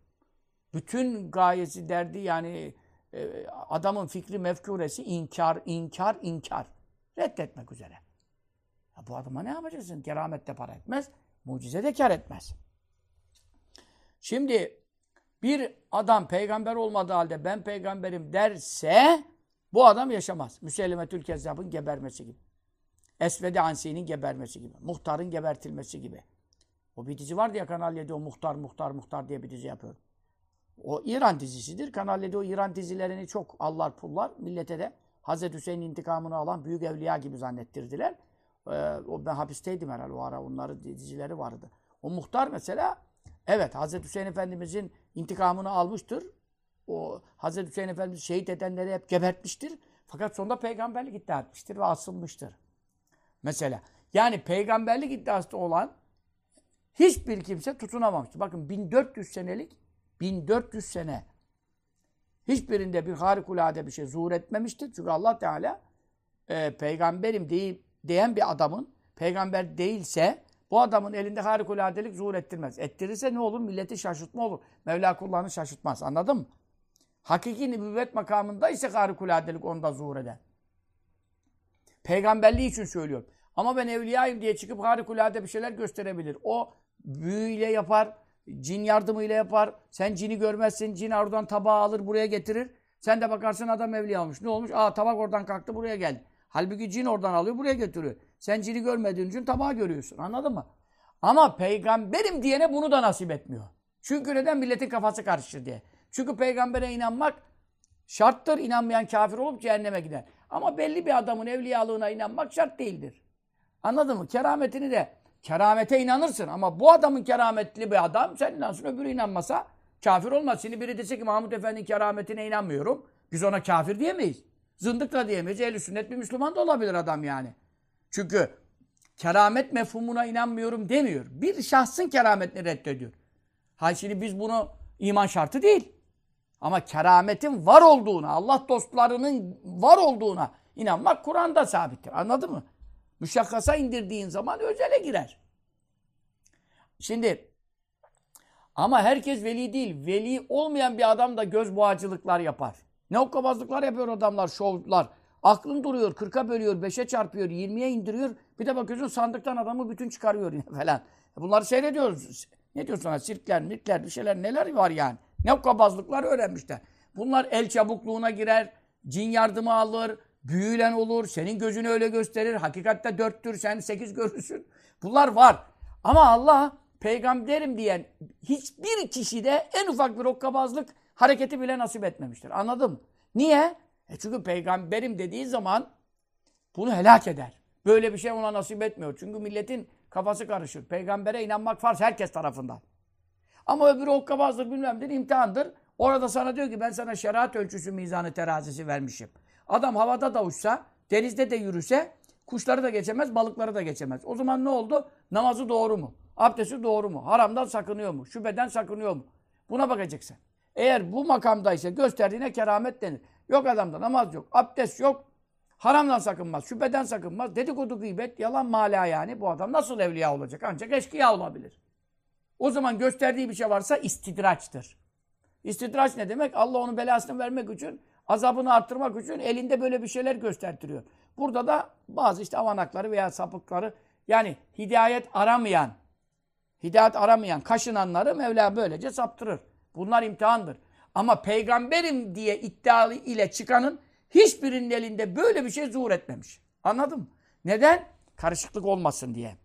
Bütün gayesi derdi yani e, adamın fikri mefkuresi inkar, inkar, inkar. Reddetmek üzere. Ya bu adama ne yapacaksın? Keramet de para etmez, mucize de kar etmez. Şimdi bir adam peygamber olmadığı halde ben peygamberim derse bu adam yaşamaz. Müsellimetül Kezzab'ın gebermesi gibi. Esvedi Ansi'nin gebermesi gibi. Muhtarın gebertilmesi gibi. O bir dizi vardı ya Kanal 7 o muhtar muhtar muhtar diye bir dizi yapıyor. O İran dizisidir. Kanal 7 o İran dizilerini çok allar pullar. Millete de Hazreti Hüseyin'in intikamını alan büyük evliya gibi zannettirdiler. Ee, o ben hapisteydim herhalde o ara. Onların dizileri vardı. O muhtar mesela evet Hazreti Hüseyin Efendimizin intikamını almıştır. O Hazreti Hüseyin Efendimiz şehit edenleri hep gebertmiştir. Fakat sonunda peygamberlik iddia etmiştir ve asılmıştır. Mesela yani peygamberlik iddiası olan hiçbir kimse tutunamamıştır. Bakın 1400 senelik 1400 sene hiçbirinde bir harikulade bir şey zuhur etmemiştir. Çünkü Allah Teala e, peygamberim değil diyen bir adamın peygamber değilse bu adamın elinde harikuladelik zuhur ettirmez. Ettirirse ne olur? Milleti şaşırtma olur. Mevla kullarını şaşırtmaz. Anladın mı? Hakiki nübüvvet makamında ise harikuladelik onda zuhur eder. Peygamberliği için söylüyorum. Ama ben evliyayım diye çıkıp harikulade bir şeyler gösterebilir. O büyüyle yapar, cin yardımıyla yapar. Sen cini görmezsin, cin oradan tabağı alır buraya getirir. Sen de bakarsın adam evliya olmuş. Ne olmuş? Aa tabak oradan kalktı buraya geldi. Halbuki cin oradan alıyor buraya getiriyor. Sen cini görmediğin için tabağı görüyorsun. Anladın mı? Ama peygamberim diyene bunu da nasip etmiyor. Çünkü neden? Milletin kafası karışır diye. Çünkü peygambere inanmak şarttır. İnanmayan kafir olup cehenneme gider. Ama belli bir adamın evliyalığına inanmak şart değildir. Anladın mı? Kerametini de keramete inanırsın ama bu adamın kerametli bir adam sen inansın öbürü inanmasa kafir olmaz. Şimdi biri dese ki Mahmut Efendi'nin kerametine inanmıyorum. Biz ona kafir diyemeyiz. Zındık da diyemeyiz. Ehl-i sünnet bir Müslüman da olabilir adam yani. Çünkü keramet mefhumuna inanmıyorum demiyor. Bir şahsın kerametini reddediyor. Ha şimdi biz bunu iman şartı değil. Ama kerametin var olduğuna, Allah dostlarının var olduğuna inanmak Kur'an'da sabittir. Anladın mı? Müşakkasa indirdiğin zaman özele girer. Şimdi ama herkes veli değil. Veli olmayan bir adam da göz boğacılıklar yapar. Ne okkabazlıklar yapıyor adamlar, şovlar. Aklın duruyor, 40'a bölüyor, 5'e çarpıyor, 20'ye indiriyor. Bir de bakıyorsun sandıktan adamı bütün çıkarıyor yine (laughs) falan. Bunları seyrediyoruz. Ne diyorsun sana? Sirkler, mirkler, bir şeyler neler var yani. Ne okkabazlıklar öğrenmişler. Bunlar el çabukluğuna girer, cin yardımı alır, büyülen olur, senin gözünü öyle gösterir. Hakikatte dörttür, sen sekiz görürsün. Bunlar var. Ama Allah peygamberim diyen hiçbir kişide en ufak bir okkabazlık hareketi bile nasip etmemiştir. Anladın mı? Niye? E çünkü peygamberim dediği zaman bunu helak eder. Böyle bir şey ona nasip etmiyor. Çünkü milletin kafası karışır. Peygambere inanmak farz herkes tarafından. Ama öbürü okkabazdır bilmemdir, imtihandır. Orada sana diyor ki ben sana şeriat ölçüsü mizanı terazisi vermişim. Adam havada da uçsa, denizde de yürüse kuşları da geçemez, balıkları da geçemez. O zaman ne oldu? Namazı doğru mu? Abdesti doğru mu? Haramdan sakınıyor mu? Şüpheden sakınıyor mu? Buna bakacaksın. Eğer bu makamdaysa gösterdiğine keramet denir. Yok adamda namaz yok, abdest yok, haramdan sakınmaz, şüpheden sakınmaz, dedikodu gıybet, yalan mala yani. Bu adam nasıl evliya olacak? Ancak eşkıya olabilir. O zaman gösterdiği bir şey varsa istidraçtır. İstidraç ne demek? Allah onun belasını vermek için, azabını arttırmak için elinde böyle bir şeyler göstertiriyor. Burada da bazı işte avanakları veya sapıkları yani hidayet aramayan, hidayet aramayan, kaşınanları Mevla böylece saptırır. Bunlar imtihandır. Ama peygamberim diye iddialı ile çıkanın hiçbirinin elinde böyle bir şey zuhur etmemiş. Anladın mı? Neden? Karışıklık olmasın diye.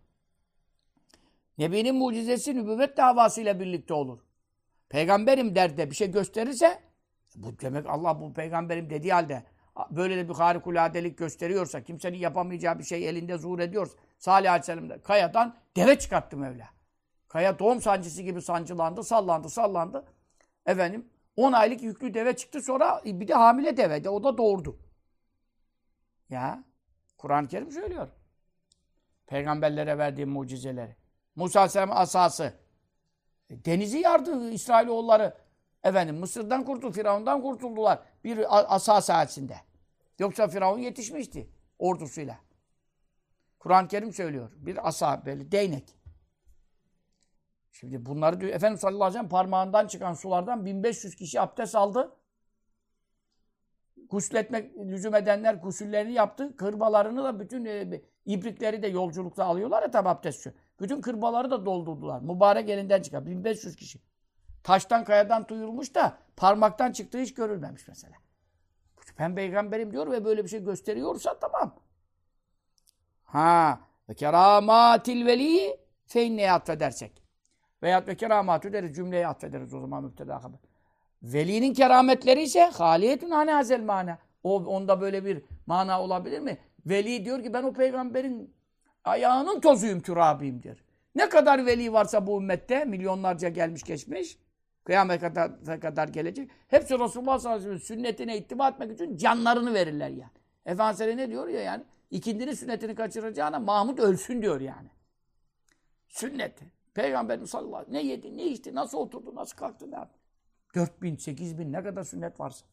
Nebinin mucizesi nübüvvet davasıyla birlikte olur. Peygamberim der de bir şey gösterirse bu demek Allah bu peygamberim dediği halde böyle de bir harikuladelik gösteriyorsa, kimsenin yapamayacağı bir şey elinde zuhur ediyorsa Salih Aleyhisselam kayadan deve çıkarttı Mevla. Kaya doğum sancısı gibi sancılandı, sallandı, sallandı. Efendim 10 aylık yüklü deve çıktı sonra bir de hamile deve de o da doğurdu. Ya Kur'an-ı Kerim söylüyor. Peygamberlere verdiği mucizeleri. Musa Aleyhisselam asası. E, denizi yardı İsrailoğulları. Efendim Mısır'dan kurtuldu, Firavun'dan kurtuldular. Bir asa sayesinde. Yoksa Firavun yetişmişti ordusuyla. Kur'an-ı Kerim söylüyor. Bir asa böyle değnek. Şimdi bunları diyor, Efendimiz sallallahu aleyhi ve sellem parmağından çıkan sulardan 1500 kişi abdest aldı. Gusletmek, lüzum edenler gusüllerini yaptı. Kırbalarını da bütün e, ibrikleri de yolculukta alıyorlar ya tabi abdestçi. Bütün kırbaları da doldurdular. Mübarek elinden çıkan 1500 kişi. Taştan kayadan duyulmuş da parmaktan çıktığı hiç görülmemiş mesela. Ben peygamberim diyor ve böyle bir şey gösteriyorsa tamam. Ha ve keramatil veli feinneye atfedersek. Veyahut ve keramatü deriz cümleye atfederiz o zaman müpteda haber. Velinin kerametleri ise haliyetun hani hazel mana. O, onda böyle bir mana olabilir mi? Veli diyor ki ben o peygamberin ayağının tozuyum, türabiyim diyor. Ne kadar veli varsa bu ümmette milyonlarca gelmiş geçmiş. Kıyamet kadar, kadar gelecek. Hepsi Resulullah sallallahu aleyhi ve sünnetine ittiba etmek için canlarını verirler yani. Efendimiz ne diyor ya yani? İkindinin sünnetini kaçıracağına Mahmud ölsün diyor yani. Sünneti. Peygamberimiz sallallahu aleyhi ve sellem ne yedi, ne içti, nasıl oturdu, nasıl kalktı, ne yaptı? 4 bin, 8 bin ne kadar sünnet varsa.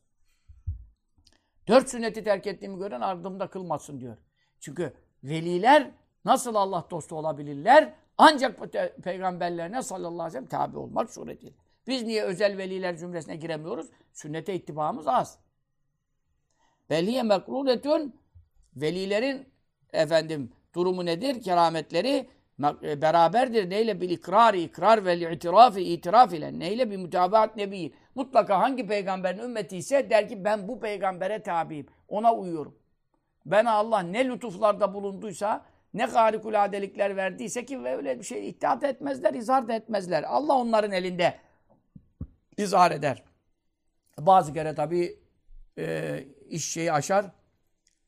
Dört sünneti terk ettiğimi gören ardımda kılmasın diyor. Çünkü veliler nasıl Allah dostu olabilirler? Ancak pe peygamberlerine sallallahu aleyhi ve sellem tabi olmak suretiyle. Biz niye özel veliler cümlesine giremiyoruz? Sünnete ittibamız az. Belliye mekruletün velilerin efendim durumu nedir? Kerametleri e, beraberdir. Neyle? Bil ikrar, ikrar ve itiraf, itiraf ile. Neyle? Bir mütabaat nebi. Mutlaka hangi peygamberin ümmeti ise der ki ben bu peygambere tabiyim. Ona uyuyorum. Ben Allah ne lütuflarda bulunduysa, ne harikuladelikler verdiyse ki öyle bir şey iddiat etmezler, izhar da etmezler. Allah onların elinde izhar eder. Bazı kere tabii e, iş şeyi aşar.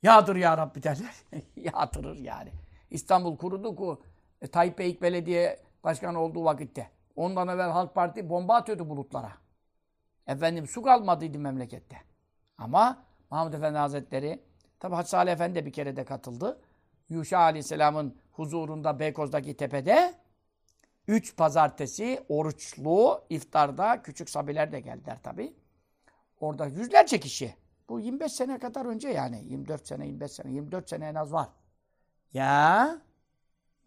Yağdır ya Rabbi derler. (laughs) Yağdırır yani. İstanbul kurudu ku e, Tayyip Beyik Belediye Başkanı olduğu vakitte. Ondan evvel Halk Parti bomba atıyordu bulutlara. Efendim su kalmadıydı memlekette. Ama Mahmud Efendi Hazretleri, tabi Hacı Salih Efendi de bir kere de katıldı. Yuşa Aleyhisselam'ın huzurunda Beykoz'daki tepede üç pazartesi oruçlu iftarda küçük sabiler de geldiler tabi. Orada yüzlerce kişi. Bu 25 sene kadar önce yani. 24 sene, 25 sene, 24 sene en az var. Ya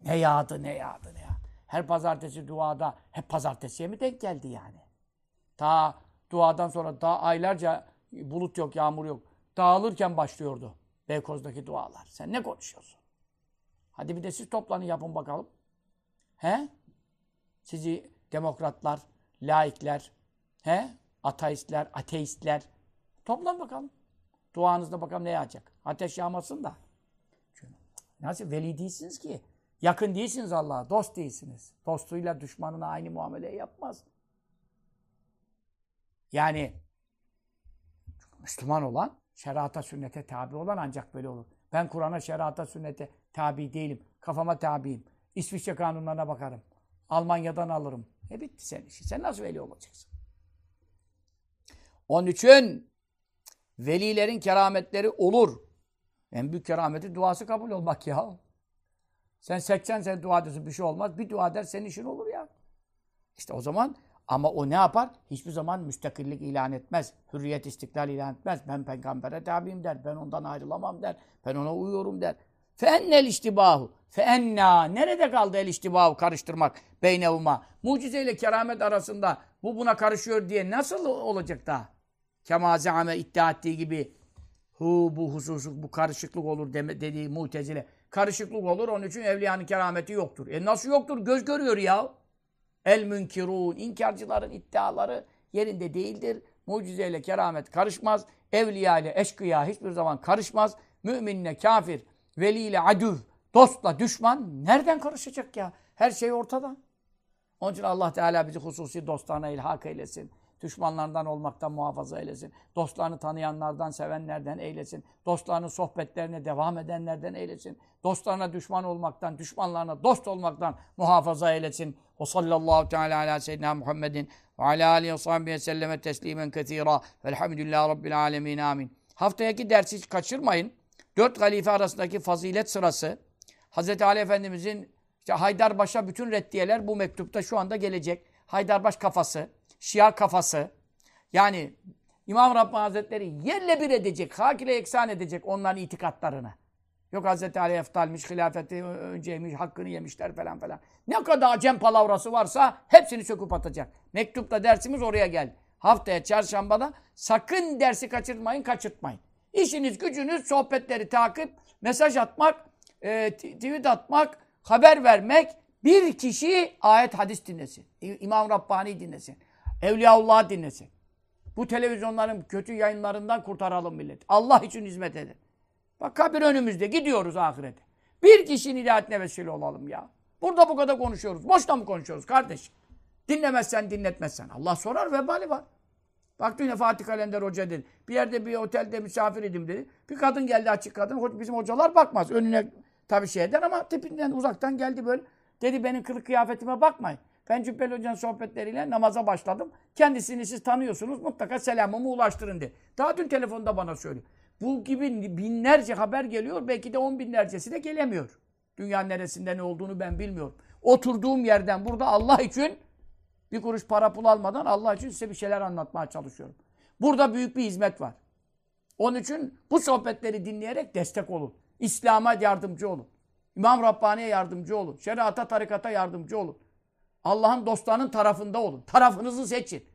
ne yağdı, ne yağdı, ne yağdı. Her pazartesi duada hep pazartesiye mi denk geldi yani? Ta duadan sonra daha aylarca bulut yok, yağmur yok. Dağılırken başlıyordu Beykoz'daki dualar. Sen ne konuşuyorsun? Hadi bir de siz toplanın yapın bakalım. He? Sizi demokratlar, laikler, he? Ateistler, ateistler. Toplan bakalım. Duanızda bakalım ne yağacak. Ateş yağmasın da. Nasıl veli değilsiniz ki? Yakın değilsiniz Allah'a. Dost değilsiniz. Dostuyla düşmanına aynı muamele yapmaz. Yani Müslüman olan, şerata sünnete tabi olan ancak böyle olur. Ben Kur'an'a, şerata sünnete tabi değilim. Kafama tabiyim. İsviçre kanunlarına bakarım. Almanya'dan alırım. E bitti senin işin. Sen nasıl veli olacaksın? Onun için velilerin kerametleri olur. En büyük kerameti duası kabul olmak ya. Sen 80 sene dua ediyorsun bir şey olmaz. Bir dua eder senin işin olur ya. İşte o zaman ama o ne yapar? Hiçbir zaman müstakillik ilan etmez. Hürriyet istiklal ilan etmez. Ben peygambere tabiyim der. Ben ondan ayrılamam der. Ben ona uyuyorum der. Feennel iştibahu. Feenna. Nerede kaldı el iştibahu karıştırmak beynevuma? Mucizeyle keramet arasında bu buna karışıyor diye nasıl olacak da? Kema zeame iddia ettiği gibi hu bu hususu bu karışıklık olur deme, dediği mutezile. Karışıklık olur onun için evliyanın kerameti yoktur. E nasıl yoktur? Göz görüyor ya. El münkirun. inkarcıların iddiaları yerinde değildir. Mucizeyle keramet karışmaz. Evliya ile eşkıya hiçbir zaman karışmaz. Müminle kafir, veli ile adüv, dostla düşman nereden karışacak ya? Her şey ortada. Onun için Allah Teala bizi hususi dostlarına ilhak eylesin. Düşmanlardan olmaktan muhafaza eylesin. Dostlarını tanıyanlardan, sevenlerden eylesin. Dostlarının sohbetlerine devam edenlerden eylesin. Dostlarına düşman olmaktan, düşmanlarına dost olmaktan muhafaza eylesin. O sallallahu teala ala seyyidina Muhammedin ve ala alihi ve sahbihi selleme teslimen kethira. Velhamdülillahi rabbil alemin. Amin. Haftayaki dersi hiç kaçırmayın. Dört halife arasındaki fazilet sırası. Hazreti Ali Efendimizin işte Haydarbaş'a bütün reddiyeler bu mektupta şu anda gelecek. Haydarbaş kafası. Şia kafası. Yani İmam Rabbani Hazretleri yerle bir edecek, hak ile eksan edecek onların itikatlarını. Yok Hazreti Ali eftalmiş, hilafeti önceymiş, hakkını yemişler falan falan. Ne kadar cem palavrası varsa hepsini söküp atacak. Mektupta dersimiz oraya gel. Haftaya çarşambada sakın dersi kaçırmayın, kaçırtmayın. İşiniz, gücünüz, sohbetleri takip, mesaj atmak, e, tweet atmak, haber vermek. Bir kişi ayet hadis dinlesin. İmam Rabbani dinlesin. Evliyaullah dinlesin. Bu televizyonların kötü yayınlarından kurtaralım milleti. Allah için hizmet edin. Bak kabir önümüzde. Gidiyoruz ahirete. Bir kişinin hidayetine vesile olalım ya. Burada bu kadar konuşuyoruz. Boşta mı konuşuyoruz kardeş? Dinlemezsen, dinletmezsen. Allah sorar, vebali var. Bak dün Fatih Kalender Hoca dedi. Bir yerde bir otelde misafir idim dedi. Bir kadın geldi açık kadın. Bizim hocalar bakmaz. Önüne tabii şey eder ama tipinden uzaktan geldi böyle. Dedi benim kılık kıyafetime bakmayın. Ben Cübbeli Hoca'nın sohbetleriyle namaza başladım. Kendisini siz tanıyorsunuz. Mutlaka selamımı ulaştırın dedi. Daha dün telefonda bana söylüyor. Bu gibi binlerce haber geliyor. Belki de on binlercesi de gelemiyor. Dünyanın neresinde ne olduğunu ben bilmiyorum. Oturduğum yerden burada Allah için bir kuruş para pul almadan Allah için size bir şeyler anlatmaya çalışıyorum. Burada büyük bir hizmet var. Onun için bu sohbetleri dinleyerek destek olun. İslam'a yardımcı olun. İmam Rabbani'ye yardımcı olun. Şeriata, tarikata yardımcı olun. Allah'ın dostlarının tarafında olun. Tarafınızı seçin.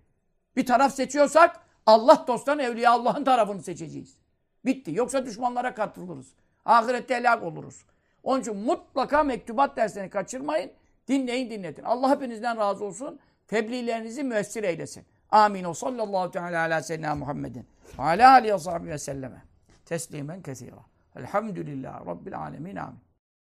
Bir taraf seçiyorsak Allah dostlarının, evliya Allah'ın tarafını seçeceğiz. Bitti. Yoksa düşmanlara katılırız. Ahirette helak oluruz. Onun için mutlaka mektubat derslerini kaçırmayın. Dinleyin dinletin. Allah hepinizden razı olsun. Tebliğlerinizi müessir eylesin. Amin. O sallallahu teala ala seyyidina Muhammedin. Ve ala sahbihi ve selleme. Teslimen kesira. Elhamdülillah Rabbil alemin. Amin.